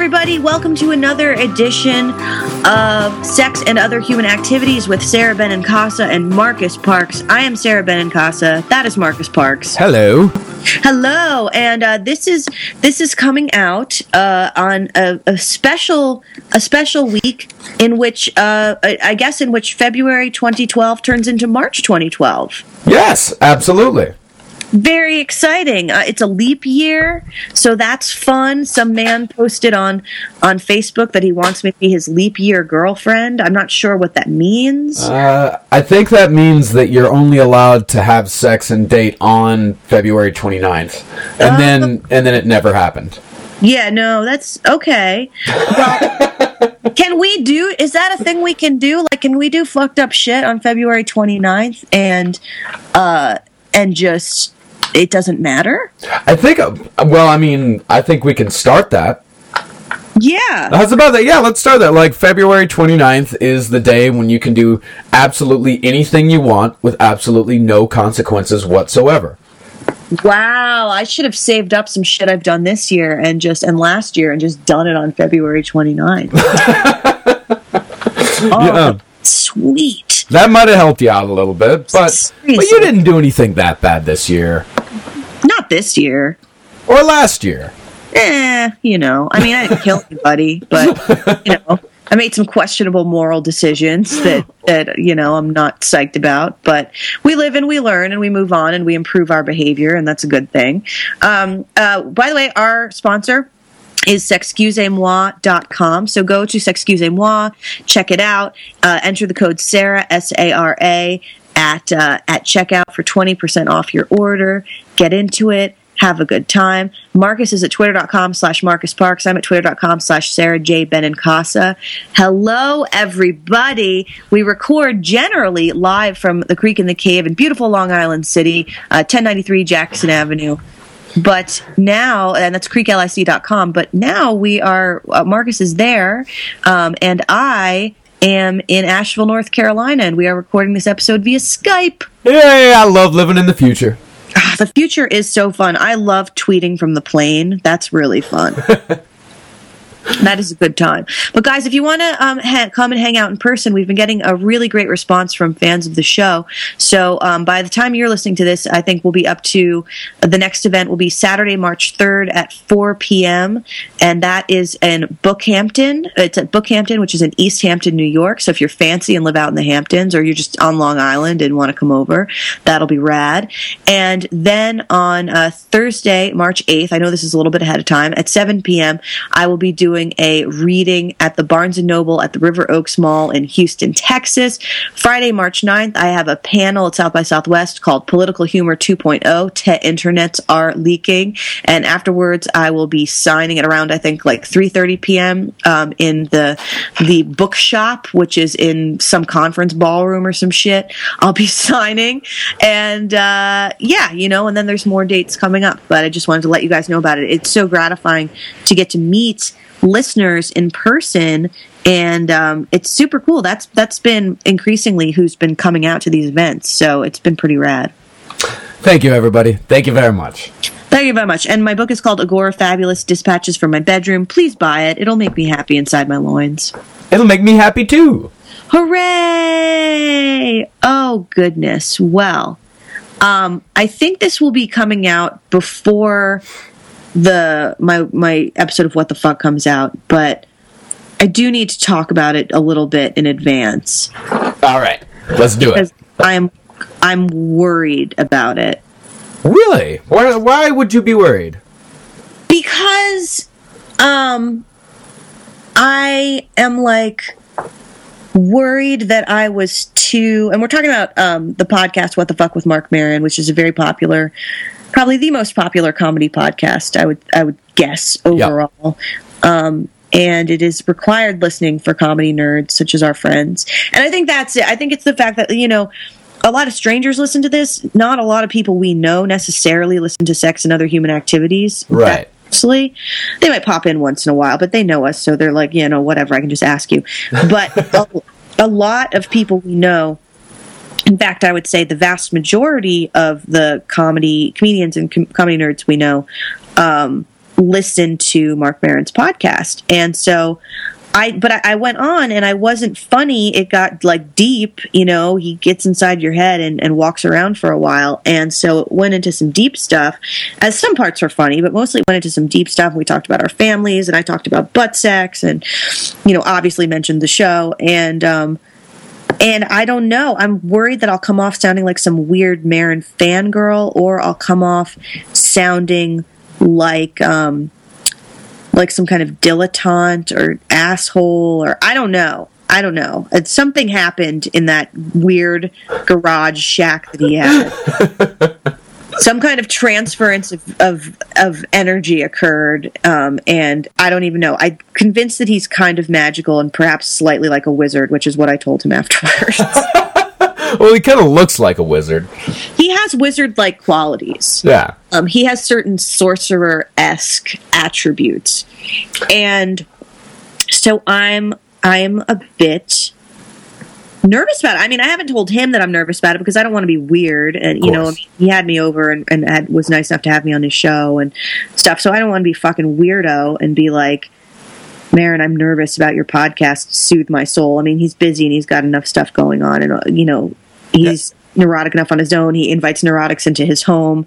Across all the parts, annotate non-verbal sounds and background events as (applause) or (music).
everybody. Welcome to another edition of Sex and Other Human Activities with Sarah Benincasa and Marcus Parks. I am Sarah Benincasa. That is Marcus Parks. Hello. Hello, and uh, this is this is coming out uh, on a, a special a special week in which uh, I I guess in which February 2012 turns into March 2012. Yes, absolutely. Very exciting. Uh, it's a leap year, so that's fun. Some man posted on on Facebook that he wants me to be his leap year girlfriend. I'm not sure what that means. Uh, I think that means that you're only allowed to have sex and date on February 29th. And then and then it never happened. yeah, no, that's okay. Well, (laughs) can we do? Is that a thing we can do? Like, can we do fucked up shit on February 29th and uh and just it doesn't matter? I think uh, well, I mean, I think we can start that. Yeah. How's about that? Yeah, let's start that. Like February 29th is the day when you can do absolutely anything you want with absolutely no consequences whatsoever. Wow, I should have saved up some shit I've done this year and just and last year and just done it on February 29th. (laughs) oh, Yeah. sweet. That might have helped you out a little bit, but but you didn't do anything that bad this year Not this year. or last year. Eh, you know. I mean, I didn't kill (laughs) anybody, but you know, I made some questionable moral decisions that (laughs) that you know I'm not psyched about. But we live and we learn and we move on and we improve our behavior, and that's a good thing. Um, uh, by the way, our sponsor is sexcusemoi.com. So go to sexcusemoi, check it out, uh, enter the code Sarah S A R A at uh, at checkout for twenty percent off your order. Get into it. Have a good time. Marcus is at twitter.com slash Marcus Parks. I'm at twitter.com slash Sarah J. Benincasa. Hello, everybody. We record generally live from the Creek and the Cave in beautiful Long Island City, uh, 1093 Jackson Avenue. But now, and that's creeklic.com, but now we are, uh, Marcus is there, um, and I am in Asheville, North Carolina, and we are recording this episode via Skype. Yay, I love living in the future. Ah, the future is so fun. I love tweeting from the plane. That's really fun. (laughs) that is a good time. But guys, if you want to um, ha- come and hang out in person, we've been getting a really great response from fans of the show. So um, by the time you're listening to this, I think we'll be up to the next event will be Saturday, March 3rd at 4 p.m. And that is in Bookhampton. It's at Bookhampton, which is in East Hampton, New York. So if you're fancy and live out in the Hamptons or you're just on Long Island and want to come over, that'll be rad. And then on uh, Thursday, March 8th, I know this is a little bit ahead of time, at 7 p.m., I will be doing a reading at the Barnes & Noble at the River Oaks Mall in Houston, Texas. Friday, March 9th, I have a panel at South by Southwest called Political Humor 2.0, Te Internets Are Leaking. And afterwards, I will be signing it around, I think, like 3.30 p.m. Um, in the, the bookshop, which is in some conference ballroom or some shit. I'll be (laughs) signing. And uh, yeah, you know, and then there's more dates coming up. But I just wanted to let you guys know about it. It's so gratifying to get to meet listeners in person and um, it's super cool. That's that's been increasingly who's been coming out to these events so it's been pretty rad. Thank you, everybody. Thank you very much. thank you very much. And my book is called Agorafabulous dispatches from my bedroom. Please buy it. It'll make me happy inside my loins. It'll make me happy too. hooray! Oh goodness. Well um, i think this will be coming out before the my my episode of what the fuck comes out but i do need to talk about it a little bit in advance All right, let's do it. i'm i'm worried about it Really? Why, why would you be worried? because um i am like worried that i was too and we're talking about um the podcast what the fuck with mark Maron, which is a very popular probably the most popular comedy podcast i would i would guess overall um and it is required listening for comedy nerds such as our friends and i think that's it i think it's the fact that you know a lot of strangers listen to this not a lot of people we know necessarily listen to sex and other human activities Right. Mostly, they might pop in once in a while, but they know us, so they're like, you know, whatever. I can just ask you. But (laughs) a, a lot of people we know. In fact, I would say the vast majority of the comedy comedians and com- comedy nerds we know um, listen to Mark Maron's podcast. And so I, but I, I, went on and I wasn't funny. It got like deep, you know, he gets inside your head and, and walks around for a while. And so it went into some deep stuff, as some parts were funny, but mostly went into some deep stuff. We talked about our families and I talked about butt sex and, you know, obviously mentioned the show. And, um, and I don't know. I'm worried that I'll come off sounding like some weird Maron fangirl or I'll come off sounding like, um, like some kind of dilettante or asshole or I don't know. I don't know. Something happened in that weird garage shack that he had. (laughs) some kind of transference of, of, of energy occurred, um, and I don't even know. I'm convinced that he's kind of magical and perhaps slightly like a wizard, which is what I told him (laughs) afterwards. (laughs) well, he kind of looks like a wizard. He has wizard like qualities. Yeah. Um, he has certain sorcerer esque attributes. And so I'm I'm a bit nervous about it. I mean, I haven't told him that I'm nervous about it because I don't want to be weird. And you know, I mean, he had me over and, and had, was nice enough to have me on his show and stuff. So I don't want to be fucking weirdo and be like, Maron, I'm nervous about your podcast. Soothe my soul. I mean, he's busy and he's got enough stuff going on, and uh, you know, he's yeah. neurotic enough on his own. He invites neurotics into his home.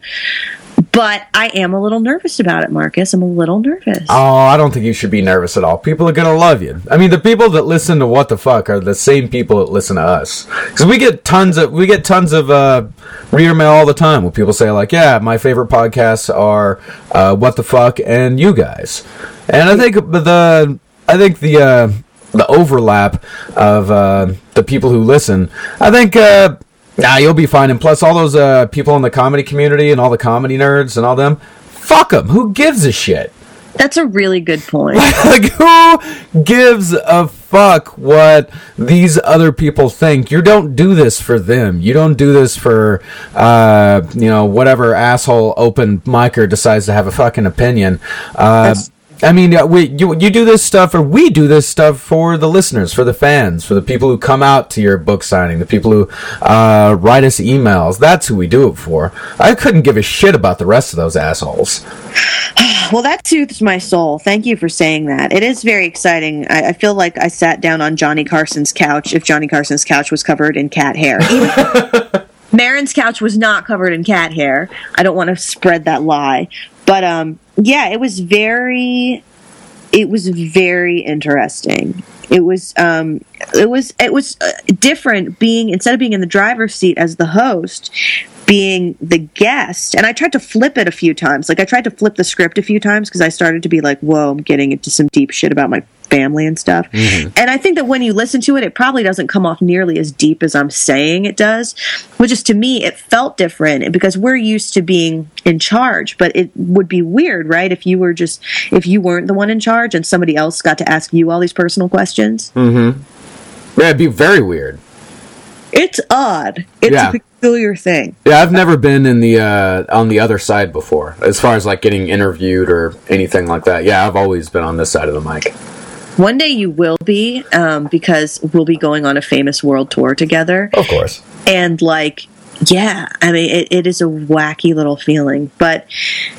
But I am a little nervous about it, Marcus. I'm a little nervous. Oh, I don't think you should be nervous at all. People are gonna love you. I mean, the people that listen to What the Fuck are the same people that listen to us. Because we get tons of we get tons of uh, reader mail all the time where people say like, "Yeah, my favorite podcasts are uh, What the Fuck and you guys." And I think the I think the uh, the overlap of uh, the people who listen, I think. Uh, Nah, you'll be fine. And plus, all those uh, people in the comedy community and all the comedy nerds and all them, fuck them. Who gives a shit? That's a really good point. (laughs) like, who gives a fuck what these other people think? You don't do this for them. You don't do this for, uh, you know, whatever asshole open micer decides to have a fucking opinion. Uh, I mean, we you you do this stuff, or we do this stuff for the listeners, for the fans, for the people who come out to your book signing, the people who uh, write us emails. That's who we do it for. I couldn't give a shit about the rest of those assholes. (sighs) Well, that soothes my soul. Thank you for saying that. It is very exciting. I, I feel like I sat down on Johnny Carson's couch. If Johnny Carson's couch was covered in cat hair. (laughs) Maron's couch was not covered in cat hair. I don't want to spread that lie, but um, yeah, it was very, it was very interesting. It was, um, it was, it was uh, different being instead of being in the driver's seat as the host, being the guest. And I tried to flip it a few times. Like I tried to flip the script a few times because I started to be like, whoa, I'm getting into some deep shit about my family and stuff. Mm-hmm. And I think that when you listen to it, it probably doesn't come off nearly as deep as I'm saying it does, which is to me, it felt different because we're used to being in charge, but it would be weird, right? If you were just, if you weren't the one in charge and somebody else got to ask you all these personal questions. Mm-hmm. Yeah, it'd be very weird. It's odd. It's yeah. a peculiar thing. Yeah, I've never been in the uh, on the other side before, as far as like getting interviewed or anything like that. Yeah, I've always been on this side of the mic. One day you will be, um, because we'll be going on a famous world tour together. Of course. And like yeah, I mean, it, it is a wacky little feeling, but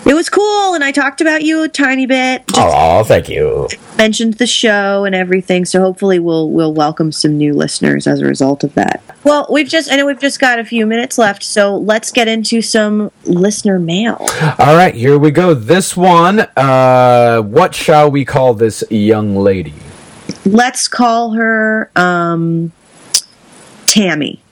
it was cool. And I talked about you a tiny bit. Oh, thank you. Mentioned the show and everything, so hopefully we'll we'll welcome some new listeners as a result of that. Well, we've just I know we've just got a few minutes left, so let's get into some listener mail. All right, here we go. This one, uh, what shall we call this young lady? Let's call her um, Tammy.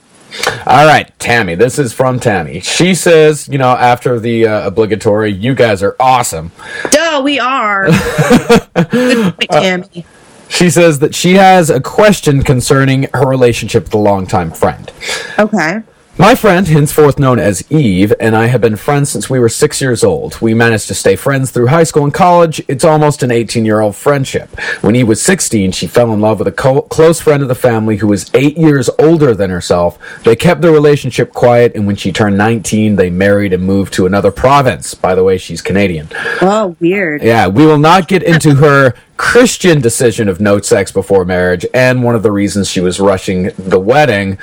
All right, Tammy. This is from Tammy. She says, you know, after the uh, obligatory, you guys are awesome. Duh, we are. (laughs) Good point, Tammy. Uh, she says that she has a question concerning her relationship with a longtime friend. Okay. My friend, henceforth known as Eve, and I have been friends since we were six years old. We managed to stay friends through high school and college. It's almost an 18 year old friendship. When Eve was 16, she fell in love with a co- close friend of the family who was eight years older than herself. They kept their relationship quiet, and when she turned 19, they married and moved to another province. By the way, she's Canadian. Oh, weird. Yeah, we will not get into her Christian decision of no sex before marriage and one of the reasons she was rushing the wedding.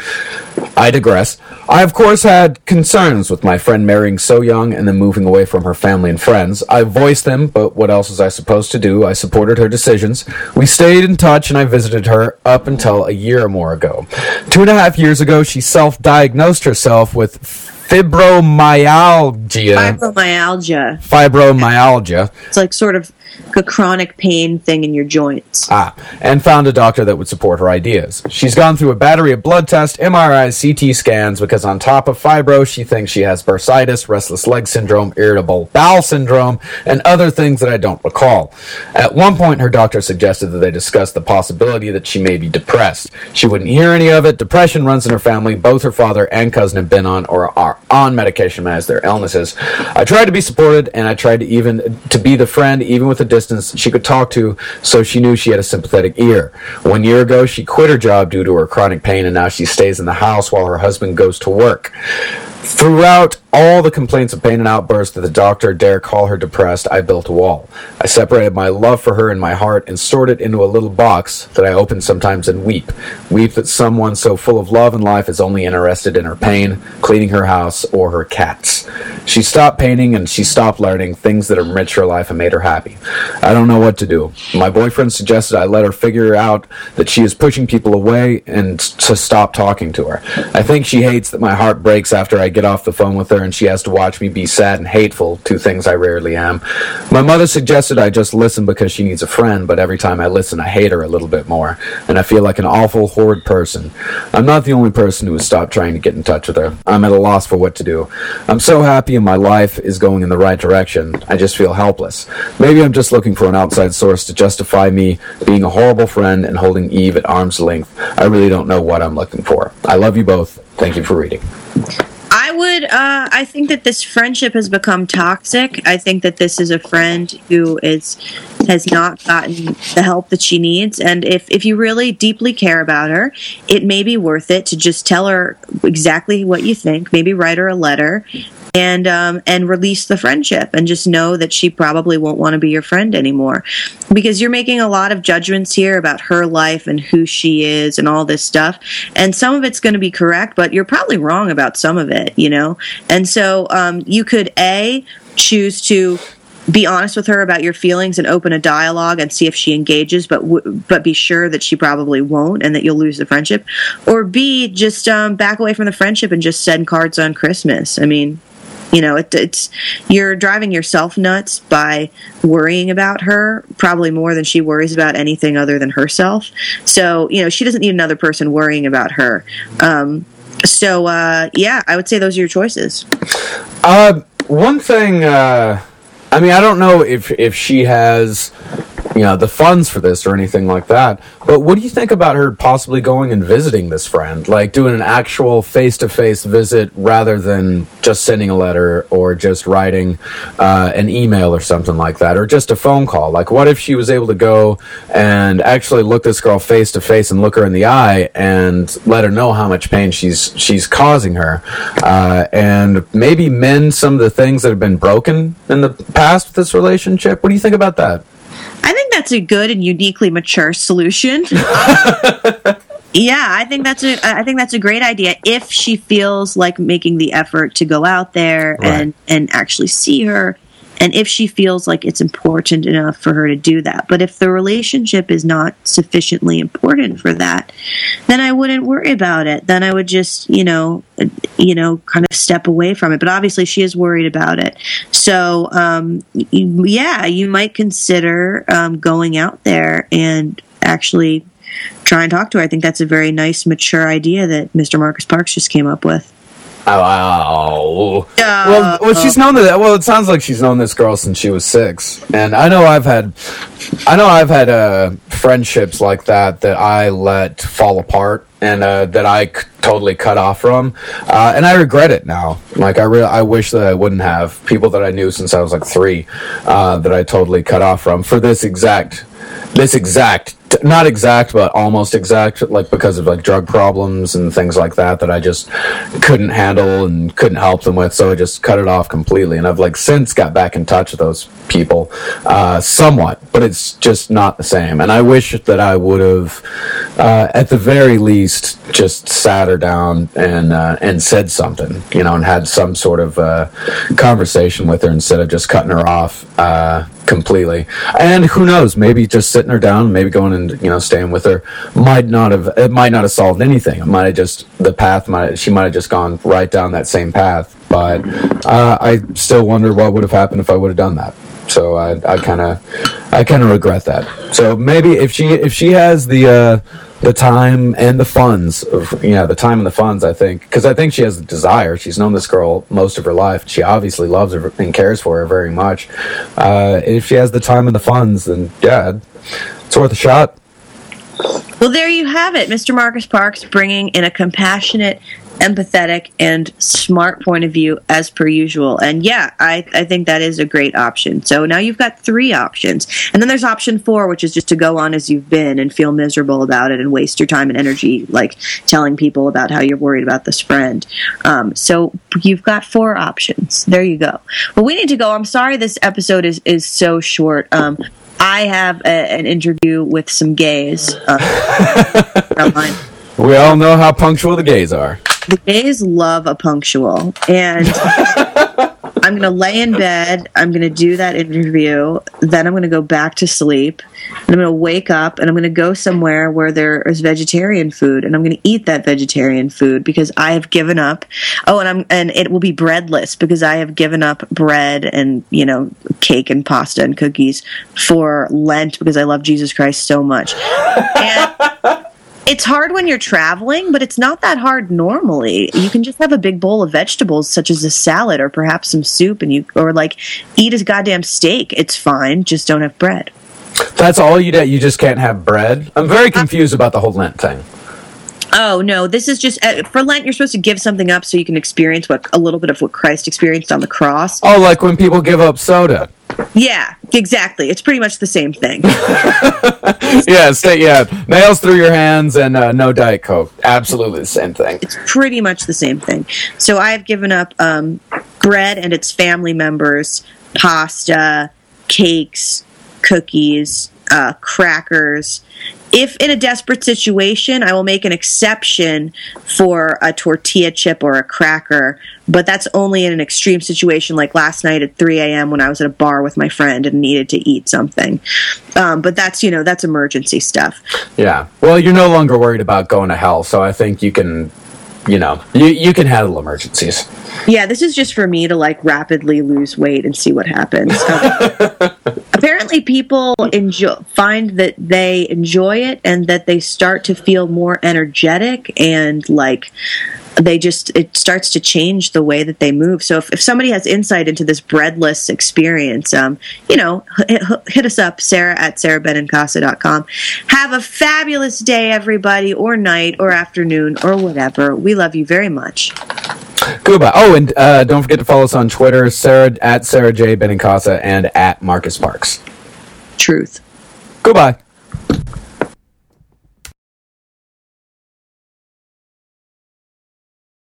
I digress. I, of course, had concerns with my friend marrying so young and then moving away from her family and friends. I voiced them, but what else was I supposed to do? I supported her decisions. We stayed in touch and I visited her up until a year or more ago. Two and a half years ago, she self diagnosed herself with fibromyalgia. Fibromyalgia. Fibromyalgia. It's like sort of a chronic pain thing in your joints. Ah, and found a doctor that would support her ideas. She's gone through a battery of blood tests, MRIs, CT scans, because on top of fibro, she thinks she has bursitis, restless leg syndrome, irritable bowel syndrome, and other things that I don't recall. At one point, her doctor suggested that they discuss the possibility that she may be depressed. She wouldn't hear any of it. Depression runs in her family. Both her father and cousin have been on or are on medication as their illnesses. I tried to be supported, and I tried to even to be the friend, even with a distance she could talk to, so she knew she had a sympathetic ear. One year ago, she quit her job due to her chronic pain, and now she stays in the house while her husband goes to work. Throughout all the complaints of pain and outbursts that the doctor dare call her depressed, I built a wall. I separated my love for her in my heart and stored it into a little box that I open sometimes and weep. Weep that someone so full of love and life is only interested in her pain, cleaning her house, or her cats. She stopped painting and she stopped learning things that enriched her life and made her happy. I don't know what to do. My boyfriend suggested I let her figure out that she is pushing people away and to stop talking to her. I think she hates that my heart breaks after I get off the phone with her and she has to watch me be sad and hateful, two things I rarely am. My mother suggested I just listen because she needs a friend, but every time I listen, I hate her a little bit more, and I feel like an awful, horrid person. I'm not the only person who has stopped trying to get in touch with her. I'm at a loss for what to do. I'm so happy and my life is going in the right direction. I just feel helpless. Maybe I'm just looking for an outside source to justify me being a horrible friend and holding Eve at arm's length. I really don't know what I'm looking for. I love you both. Thank you for reading. I would. Uh, I think that this friendship has become toxic. I think that this is a friend who is has not gotten the help that she needs. And if if you really deeply care about her, it may be worth it to just tell her exactly what you think. Maybe write her a letter and um, and release the friendship and just know that she probably won't want to be your friend anymore. Because you're making a lot of judgments here about her life and who she is and all this stuff. And some of it's going to be correct but you're probably wrong about some of it you know? And so um, you could a choose to be honest with her about your feelings and open a dialogue and see if she engages but w- but be sure that she probably won't and that you'll lose the friendship. Or b just um, back away from the friendship and just send cards on christmas. I mean you know it, it's you're driving yourself nuts by worrying about her probably more than she worries about anything other than herself. So you know she doesn't need another person worrying about her. Um, so uh, yeah i would say those are your choices. Uh, one thing, uh, I mean, I don't know if if she has, you know, the funds for this or anything like that. But what do you think about her possibly going and visiting this friend, like doing an actual face to face visit rather than just sending a letter or just writing uh, an email or something like that, or just a phone call? Like, what if she was able to go and actually look this girl face to face and look her in the eye and let her know how much pain she's she's causing her, uh, and maybe mend some of the things that have been broken in the past with this relationship? What do you think about that? That's a good and uniquely mature solution. (laughs) yeah, I think that's a I think that's a great idea if she feels like making the effort to go out there Right. and and actually see her and if she feels like it's important enough for her to do that. But if the relationship is not sufficiently important for that, then I wouldn't worry about it. Then I would just, you know, you know, kind of step away from it. But obviously, she is worried about it. So, um, yeah, you might consider um, going out there and actually try and talk to her. I think that's a very nice, mature idea that Mr. Marcus Parks just came up with. Oh. Well, well, she's known that. Well, it sounds like she's known this girl since she was six, and I know I've had, I know I've had uh, friendships like that that I let fall apart and uh, that I c- totally cut off from, uh, and I regret it now. Like I really, I wish that I wouldn't have people that I knew since I was like three, uh, that I totally cut off from for this exact this exact not exact but almost exact like because of like drug problems and things like that that i just couldn't handle and couldn't help them with so i just cut it off completely and i've like since got back in touch with those people uh, somewhat but it's just not the same and i wish that i would have uh, at the very least just sat her down and uh, and said something you know and had some sort of uh, conversation with her instead of just cutting her off uh, completely. And who knows? Maybe just sitting her down, maybe going and you know staying with her might not have it might not have solved anything. It might have just the path might she might have just gone right down that same path. But uh, I still wonder what would have happened if I would have done that. So I I kind of I kind of regret that. So maybe if she if she has the uh, the time and the funds of yeah the time and the funds i think because i think she has the desire she's known this girl most of her life she obviously loves her and cares for her very much uh, if she has the time and the funds then yeah it's worth a shot well there you have it mr marcus parks bringing in a compassionate empathetic and smart point of view as per usual. And yeah, I, I think that is a great option. So now you've got three options. And then there's option four, which is just to go on as you've been and feel miserable about it and waste your time and energy, like telling people about how you're worried about this friend. Um, so you've got four options. There you go. Well, we need to go. I'm sorry this episode is, is so short. Um, I have a, an interview with some gays. Uh, (laughs) we all know how punctual the gays are the gays love a punctual and (laughs) i'm going to lay in bed i'm going to do that interview then i'm going to go back to sleep and i'm going to wake up and i'm going to go somewhere where there is vegetarian food and i'm going to eat that vegetarian food because i have given up. Oh and i'm and it will be breadless because i have given up bread and you know cake and pasta and cookies for lent because i love jesus christ so much. And (laughs) it's hard when you're traveling, but it's not that hard normally. You can just have a big bowl of vegetables, such as a salad or perhaps some soup, and you or like eat a goddamn steak. It's fine. Just don't have bread. That's all you do. You just can't have bread. I'm very uh, confused about the whole Lent thing. Oh no, this is just uh, for Lent. You're supposed to give something up so you can experience what a little bit of what Christ experienced on the cross. Oh, like when people give up soda. Yeah, exactly. It's pretty much the same thing. (laughs) yeah, stay, yeah, nails through your hands and uh, no diet coke. Absolutely the same thing. It's pretty much the same thing. So I have given up um, bread and its family members, pasta, cakes, cookies, uh, crackers, if in a desperate situation, I will make an exception for a tortilla chip or a cracker, but that's only in an extreme situation like last night at 3 a.m. when I was at a bar with my friend and needed to eat something. Um, but that's, you know, that's emergency stuff. Yeah. Well, you're no longer worried about going to hell, so I think you can you know, you, you can handle emergencies. Yeah, this is just for me to like rapidly lose weight and see what happens. (laughs) apparently, people enjoy find that they enjoy it and that they start to feel more energetic and like they just it starts to change the way that they move so if, if somebody has insight into this breadless experience um, you know hit, hit, us up sarah at sarahbenincasa.com have a fabulous day everybody or night or afternoon or whatever we love you very much Goodbye. Oh, and uh, don't forget to follow us on Twitter, Sarah at Sarah J Benincasa and at Marcus Parks. Truth. Goodbye.